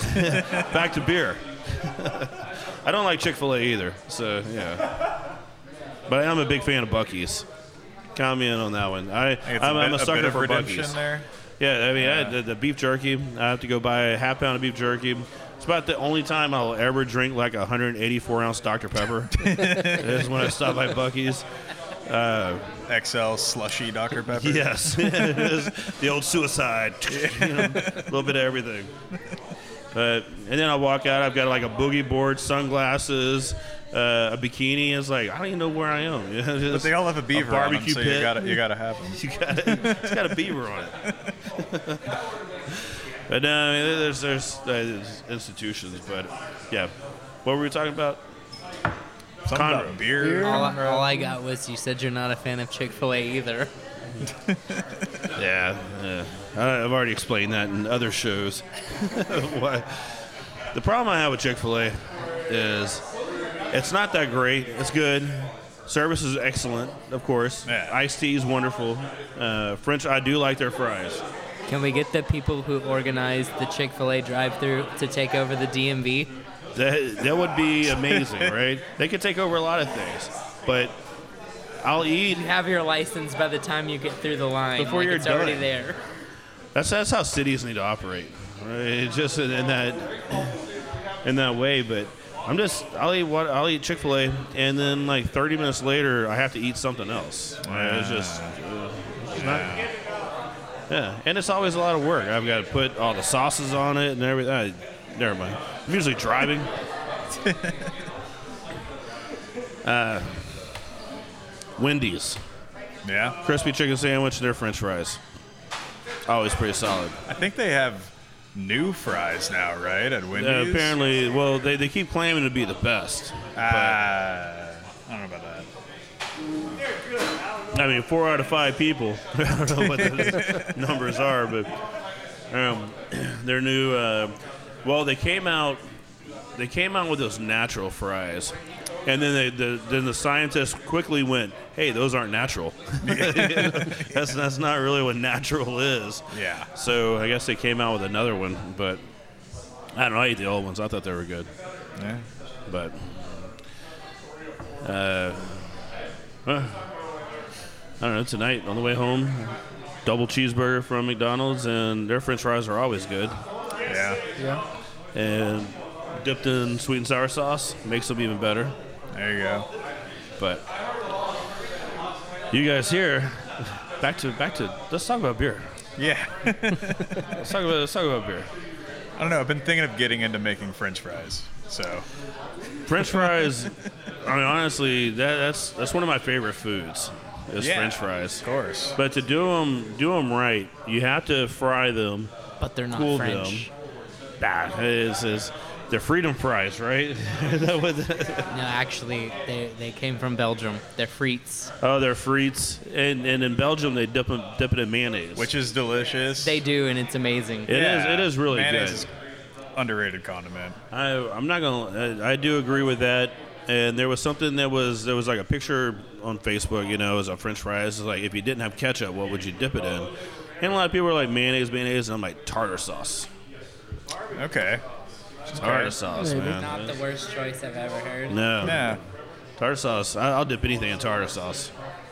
Back to beer. I don't like Chick Fil A either, so yeah. But I am a big fan of Buc-ee's. Count me in on that one. I, I think it's I'm, a, I'm bit, a a sucker of for Buc-ee's. there. Yeah, I mean, I, the, the beef jerky. I have to go buy a half pound of beef jerky. It's about the only time I'll ever drink like a 184 ounce Dr Pepper. is when I stop by Buc-ee's. Uh, XL slushy Dr. Pepper. Yes, the old suicide. You know, a little bit of everything. But and then I walk out. I've got like a boogie board, sunglasses, uh, a bikini. It's like I don't even know where I am. You know, But they all have a beaver on them, barbecue so pit. you gotta you gotta have them. You got it's got a beaver on it. but no, I mean, there's, there's there's institutions, but yeah. What were we talking about? Something Conroe. about beer. All, all I got was you said you're not a fan of Chick Fil A either. Yeah, yeah. I- I've already explained that in other shows. Why? The problem I have with Chick Fil A is it's not that great. It's good. Service is excellent, of course. Yeah. Iced tea is wonderful. Uh, French, I do like their fries. Can we get the people who organized the Chick Fil A drive-through to take over the DMV? That that would be amazing, right? They could take over a lot of things, but I'll eat. You have your license by the time you get through the line. Before like you're it's already there. That's that's how cities need to operate, right? Just in, in that in that way. But I'm just I'll eat what I'll eat Chick Fil A, and then like 30 minutes later I have to eat something else. Right? It's just uh, it's not. Yeah, and it's always a lot of work. I've got to put all the sauces on it and everything. I, never mind. I'm usually driving. uh, Wendy's Yeah. crispy chicken sandwich, and their French fries. Always pretty solid. I think they have new fries now, right? At Wendy's. Uh, apparently, well, they, they keep claiming to be the best. Uh, I don't know about that. I mean, four out of five people. I don't know what those numbers are, but um, their new. Uh, well, they came out. They came out with those natural fries, and then they, the then the scientists quickly went, "Hey, those aren't natural. that's that's not really what natural is." Yeah. So I guess they came out with another one, but I don't know. I ate the old ones. I thought they were good, Yeah. but. Uh, uh, I don't know. Tonight on the way home, double cheeseburger from McDonald's, and their French fries are always good. Yeah. Yeah. And dipped in sweet and sour sauce makes them even better. There you go. But you guys here, back to back to. Let's talk about beer. Yeah. Let's talk about let's talk about beer. I don't know. I've been thinking of getting into making French fries. So French fries. I mean, honestly, that, that's that's one of my favorite foods. Is Yeah, French fries. Of course. But to do them, do them right, you have to fry them, But they're not cool French. them. Nah, it's, it's they're freedom fries, right? Is that what the- No, actually, they, they came from Belgium. They're frites. oh, they're frites, and and in Belgium they dip 'em- dip it in mayonnaise. Which is delicious. They do, and it's amazing. It is. It is really Mayonnaise good. is underrated condiment. I I'm not gonna. I, I do agree with that. And there was something that was there was like a picture on Facebook. You know, it was a French fries. It's like if you didn't have ketchup, what would you dip it in? And a lot of people were like mayonnaise, mayonnaise, and I'm like tartar sauce. Okay. Tartar sauce, Maybe. man. Not the worst choice I've ever heard. No. Yeah. Tartar sauce. I, I'll dip anything in tartar sauce.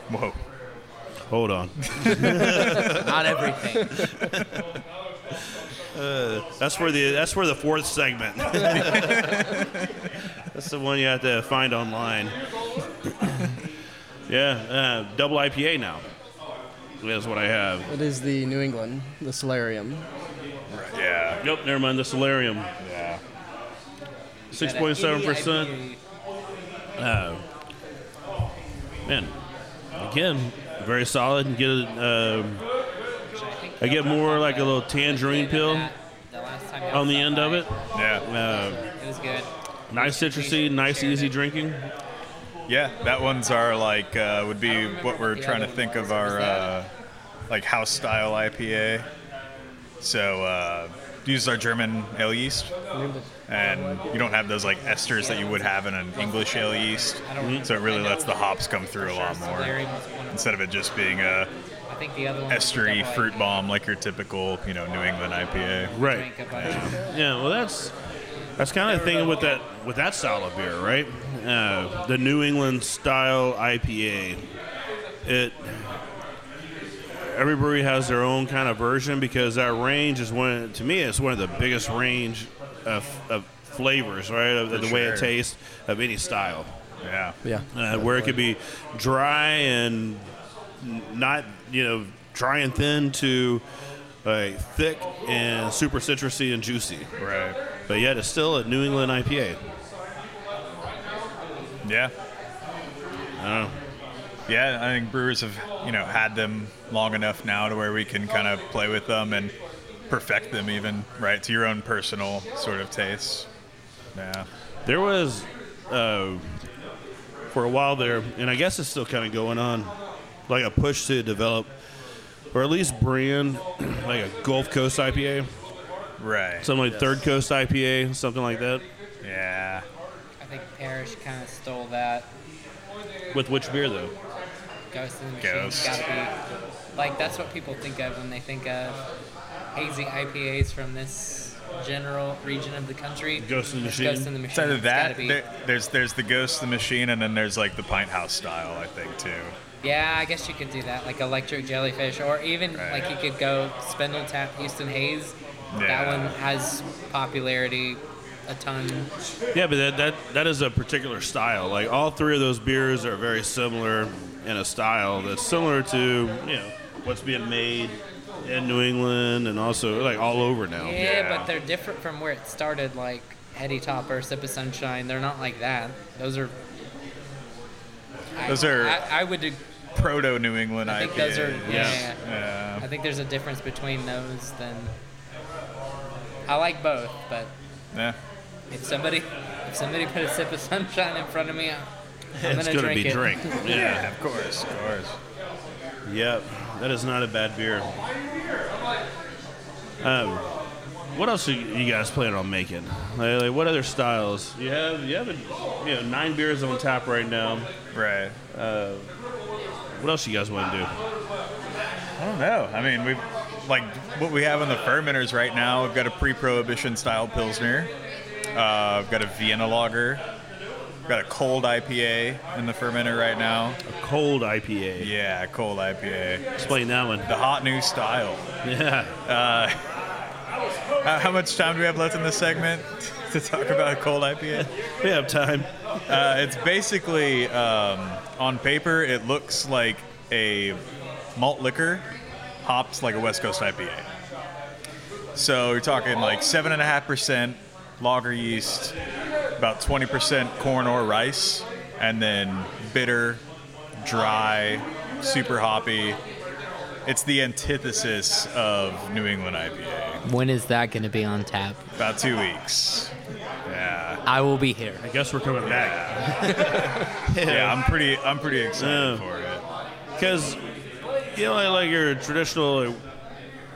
Whoa. Hold on. Not everything. That's for the that's for the fourth segment. that's the one you have to find online. yeah, uh, double IPA now. That's what I have. It is the New England, the Solarium. Yeah. Nope, never mind. The Solarium, Yeah. Six point seven percent. Uh, man, again, very solid. And get a, um, I get more like a little tangerine peel on the end of it. Yeah. Uh, It was good. nice citrusy, nice easy drinking. Yeah. That one's our like uh, would be what we're trying to think of our uh, like house style IPA. So uh, uses our German ale yeast, and you don't have those like esters that you would have in an English ale yeast. So it really lets the hops come through a lot more instead of it just being a I think the other one. estery fruit bomb like your typical you know New England IPA. Right. Yeah. Well, that's that's kind of the thing with that with that style of beer, right? Uh, the New England style IPA. It every brewery has their own kind of version because that range is one to me it's one of the biggest range of, of flavors, right? Of the way it tastes of any style. Yeah. Yeah. uh, where it could be dry and not, you know, dry and thin to like thick and super citrusy and juicy. Right. But yet it's still a New England IPA. Yeah. I don't know. Yeah, I think brewers have, you know, had them long enough now to where we can kind of play with them and perfect them even, right, to your own personal sort of taste. Yeah. There was, uh, for a while there, and I guess it's still kind of going on. like a push to develop, or at least brand, like a Gulf Coast IPA, Right. something like Third Coast IPA, something like that. yeah. I think Parish kind of stole that. With which beer though? Ghost in the Machine's Ghost. got to be like that's what people think of when they think of hazy IPAs from this general region of the country. Ghost in the Machine? Ghost in the Machine. It's either that, be- there, there's there's the Ghost in the Machine, and then there's like the Pinthouse style, I think too. Yeah, I guess you could do that, like electric jellyfish, or even Right. like you could go Spindletap Houston Haze. Yeah. That one has popularity a ton. Yeah, but that, that that is a particular style. Like all three of those beers are very similar in a style that's similar to you know what's being made in New England and also like all over now. Yeah, but they're different from where it started, like Heady Topper, Sip of Sunshine. They're not like that. Those are. I- Those are- I, I would. ag- Proto New England I think IPAs. those are. Yeah. Yeah. Yeah. I think there's a difference between those than. I like both, but Yeah. if somebody if somebody put a sip of sunshine in front of me, I'm it's gonna gonna be it. drink. Yeah. Of course, of course. Yep, that is not a bad beer. Um, what else are you guys planning on making? Like, like, what other styles? You have you have a, you know nine beers on tap right now. Right. What else you guys want to do? I don't know. I mean, we've like what we have in the fermenters right now. We've got a pre-prohibition style pilsner. Uh, we've got a Vienna lager. We've got a cold IPA in the fermenter right now. A cold IPA. Yeah, cold IPA. Explain that one. The hot new style. Yeah. How, how much time do we have left in this segment to talk about a cold IPA? We have time. Uh, it's basically um, on paper, it looks like a malt liquor hops like a West Coast IPA. So you're talking like seven and a half percent lager yeast, about twenty percent corn or rice, and then bitter, dry, super hoppy. It's the antithesis of New England IPA. When is that going to be on tap? About two weeks. Yeah. I will be here. I guess we're coming back. Yeah, I'm pretty I'm pretty excited Yeah. for it. Because, you know, like, like your traditional like,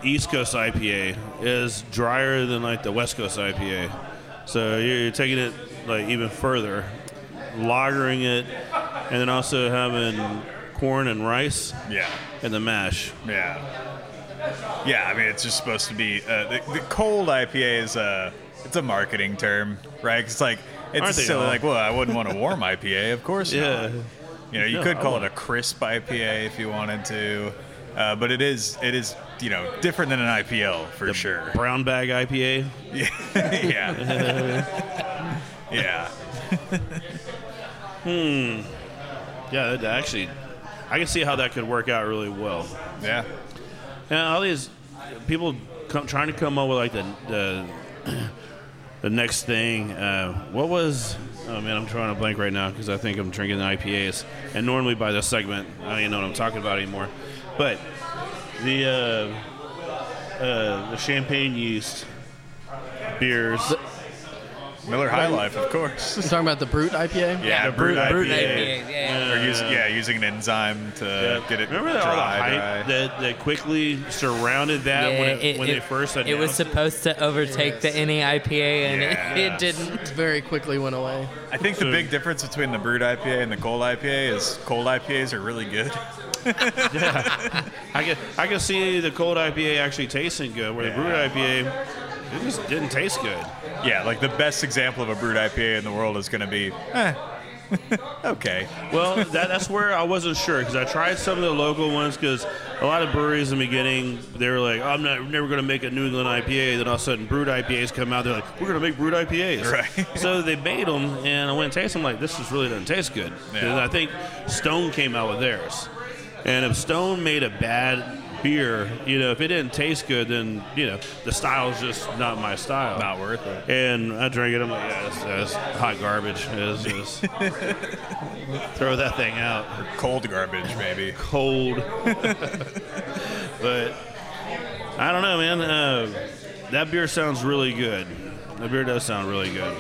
East Coast IPA is drier than like the West Coast IPA. So you're, you're taking it like even further, lagering it, and then also having corn and rice Yeah. in the mash. Yeah. Yeah, I mean it's just supposed to be uh, the, the cold IPA is a it's a marketing term, right? 'Cause It's like it's silly. Like, well, I wouldn't want a warm IPA, of course. Yeah. Not. You know, you No, could call it a crisp IPA if you wanted to, uh, but it is it is you know different than an IPL for sure. Brown bag IPA. yeah. yeah. Yeah, hmm. Yeah, that actually, I can see how that could work out really well. Yeah. And all these people come, trying to come up with like the the, the next thing. Uh, what was? Oh man, I'm trying to blank right now because I think I'm drinking the IPAs. And normally by this segment, I don't even know what I'm talking about anymore. But the uh, uh, the champagne yeast beers. Miller High Life, of course. You talking about the Brut IPA? Yeah, the brut, brut- IPA. Brut IPAs, yeah. Or use, yeah, using an enzyme to get it Remember that dry. all the hype that, that quickly surrounded that when, it, when they first announced it was supposed to overtake the NE IPA, and Yeah. it, it didn't. Very quickly went away. I think the big difference between the Brut IPA and the cold IPA is cold IPAs are really good. yeah. I can I can see the cold IPA actually tasting good, where the Brut IPA it just didn't taste good. Yeah, like the best example of a Brut IPA in the world is going to be, eh, okay. Well, that, that's where I wasn't sure because I tried some of the local ones because a lot of breweries in the beginning they were like, I'm not never going to make a New England IPA. Then all of a sudden, Brut IPAs come out. They're like, we're going to make Brut IPAs. Right. so they made them, and I went and tasted them. Like this just really doesn't taste good. Yeah. I think Stone came out with theirs, and if Stone made a bad beer, you know, if it didn't taste good, then you know the style's just not my style. Not worth it. And I drank it. I'm like, yeah, that's, that's hot garbage. It's just throw that thing out. Cold garbage, maybe. Cold. but I don't know, man. Uh, that beer sounds really good. That beer does sound really good.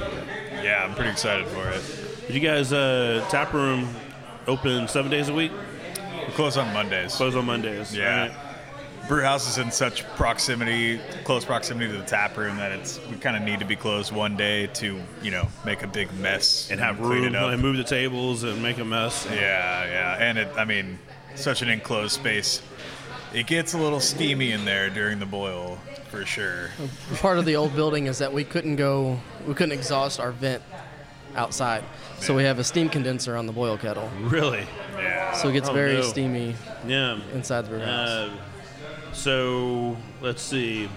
Yeah, I'm pretty excited for it. Did you guys uh, tap room open seven days a week? We close on Mondays. Close on Mondays. Yeah. right? Brew house is in such proximity, close proximity to the tap room that it's we kind of need to be closed one day to you know make a big mess And have clean room it up. and move the tables and make a mess. Yeah, yeah, and it. I mean, such an enclosed space. It gets a little steamy in there during the boil, for sure. Part of the old building is that we couldn't go, we couldn't exhaust our vent outside. So we have a steam condenser on the boil kettle. Really? Yeah. So it gets Oh, very no. steamy Yeah. inside the brew house. Uh, so let's see.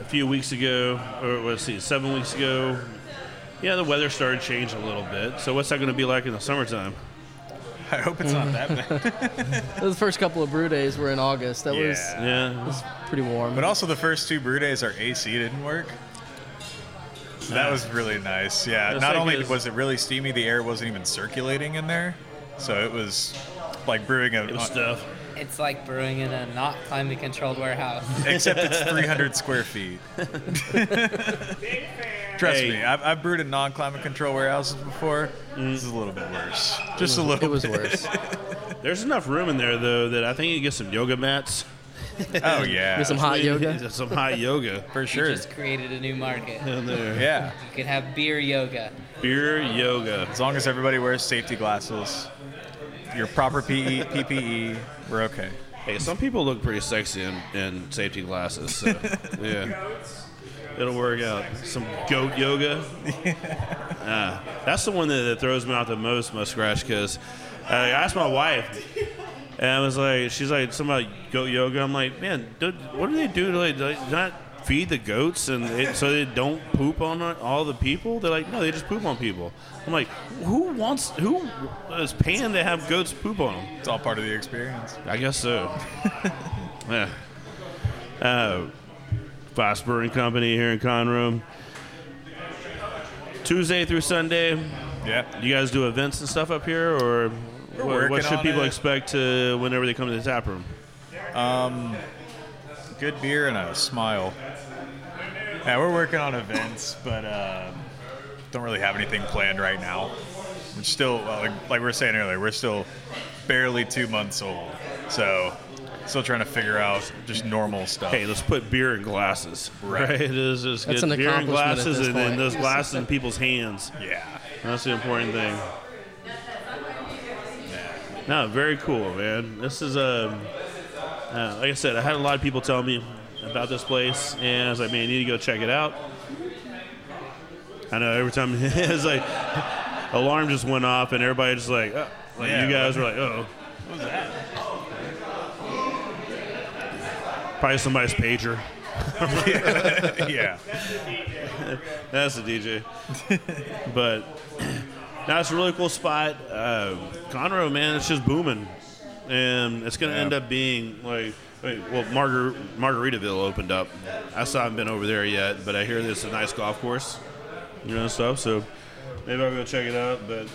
A few weeks ago, or let's see, seven weeks ago, yeah, the weather started changing a little bit. So what's that going to be like in the summertime? I hope it's not that bad. the first couple of brew days were in August. That was Yeah. Yeah. was pretty warm. But also the first two brew days, our AC didn't work. So that was really nice. Yeah. It's Not like only it's- was it really steamy, the air wasn't even circulating in there. So it was like brewing a. It was stuff. It's like brewing in a not climate controlled warehouse. Except it's 300 square feet. Trust Hey. me, I've, I've brewed in non-climate control warehouses before. This is a little bit worse. Just a mm. little. it was bit. worse. There's enough room in there though that I think you can get some yoga mats. Oh yeah, Get some hot yoga. Some hot yoga for You sure. just created a new market. there. Yeah, You could have beer yoga. Beer yoga. as long as everybody wears safety glasses, your proper PE, PPE, we're okay. Hey, some people look pretty sexy in, in safety glasses. So, yeah. It'll work out. Some goat yoga. Ah, that's the one that, that throws me out the most, Muskrat, because uh, I asked my wife, and I was like, she's like, something about goat yoga. I'm like, man, do, what do they do to like, do not feed the goats and it, so they don't poop on all the people? They're like, no, they just poop on people. I'm like, who wants, who is paying to have goats poop on them? It's all part of the experience. I guess so. yeah. Uh, Fass Brewing Company here in Conroe. Tuesday through Sunday, Yeah. you guys do events and stuff up here, or what, what should people it. expect to whenever they come to the tap room? Good beer and a smile. Yeah, we're working on events, but uh, don't really have anything planned right now. We're still, well, like, like we were saying earlier, we're still barely two months old, so still trying to figure out just normal stuff. Hey, let's put beer in glasses. Right. It is just That's get an beer in accomplishment at glasses this and then those glasses in people's hands. yeah. That's the important thing. No, very cool, man. This is a, uh, like I said, I had a lot of people tell me about this place, and I was like, man, you need to go check it out. I know every time it's like alarm just went off, and everybody just like, oh, like Yeah, you guys were like, oh, What was that? probably somebody's pager. yeah. That's the DJ. but that's a really cool spot. Uh, Conroe, man, it's just booming, and it's gonna Yeah. end up being like. Wait, well, Margar- Margaritaville opened up. I still haven't been over there yet, but I hear there's a nice golf course, you know, stuff. So maybe I'll go check it out. But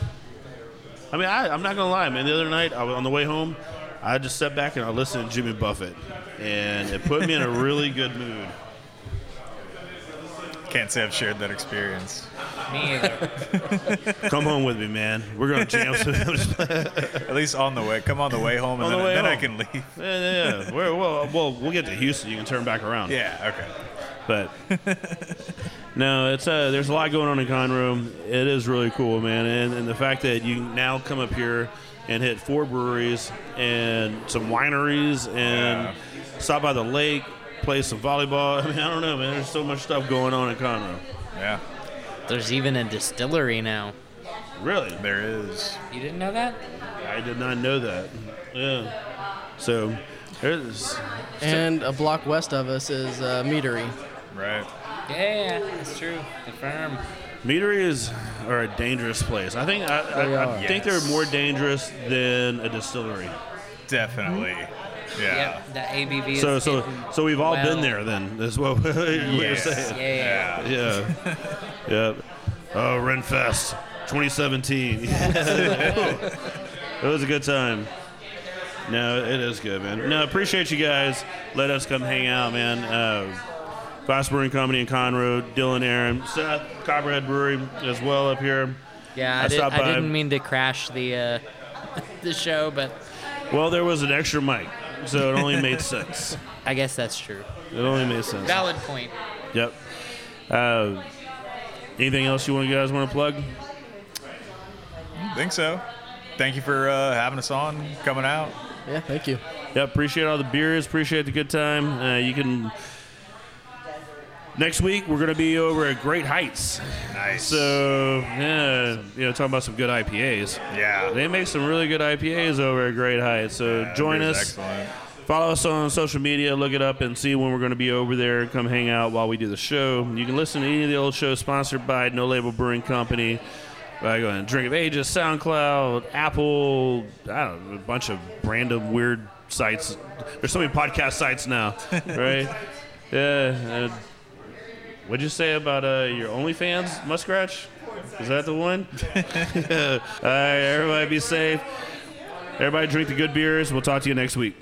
I mean, I, I'm not gonna lie, man. The other night, I was on the way home. I just sat back and I listened to Jimmy Buffett, and it put me in a really good mood. Can't say I've shared that experience. Me either. Come home with me, man. We're gonna jam some. At least on the way. Come on the way home, and On the then, way then I can leave. Yeah, yeah, yeah. We're, well, well, we'll get to Houston. You can turn back around. Yeah. Okay. But no, it's uh, there's a lot going on in Conroe. It is really cool, man, and, and the fact that you now come up here and hit four breweries and some wineries and stop by the lake, play some volleyball. I mean, I don't know, man. There's so much stuff going on in Conroe. Yeah. There's even a distillery now. Really, There is. You didn't know that? I did not know that. Yeah. So there's And a block west of us is uh, Meadery. Right. Yeah, that's true. The firm. Meaderies are a dangerous place. I think I, I, I are. think they're more dangerous than a distillery. Definitely. Yeah. Yep, the ABV is So so so we've all been there then. Is what we're Yes. saying. Yeah. Yeah. Yeah. yep. Oh, Renfest 2017. it was a good time. No, it is good, man. No, appreciate you guys. Let us come hang out, man. Uh, Fass Brewing Company in Conroe, Dylan Aaron, Seth, Copperhead Brewery as well up here. Yeah, I I, did, I didn't mean to crash the uh, the show, but Well, there was an extra mic, so it only made sense. I guess that's true. It only made sense. Valid point. Yep. Uh, anything else you want you guys want to plug? think so. Thank you for uh, having us on, coming out. Yeah, thank you. Yeah, appreciate all the beers. Appreciate the good time. Uh, you can. Next week we're gonna be over at Great Heights. Nice. So yeah, you know, talking about some good IPAs. Yeah. They make some really good IPAs over at Great Heights. So Yeah, join us. Excellent. Follow us on social media. Look it up and see when we're going to be over there. Come hang out while we do the show. You can listen to any of the old shows sponsored by No Label Brewing Company. By going Drink of Ages, SoundCloud, Apple, I don't know, a bunch of random weird sites. There's so many podcast sites now, right? yeah. Uh, what'd you say about uh, your OnlyFans, Muskrat? Is that the one? All right, everybody be safe. Everybody drink the good beers. We'll talk to you next week.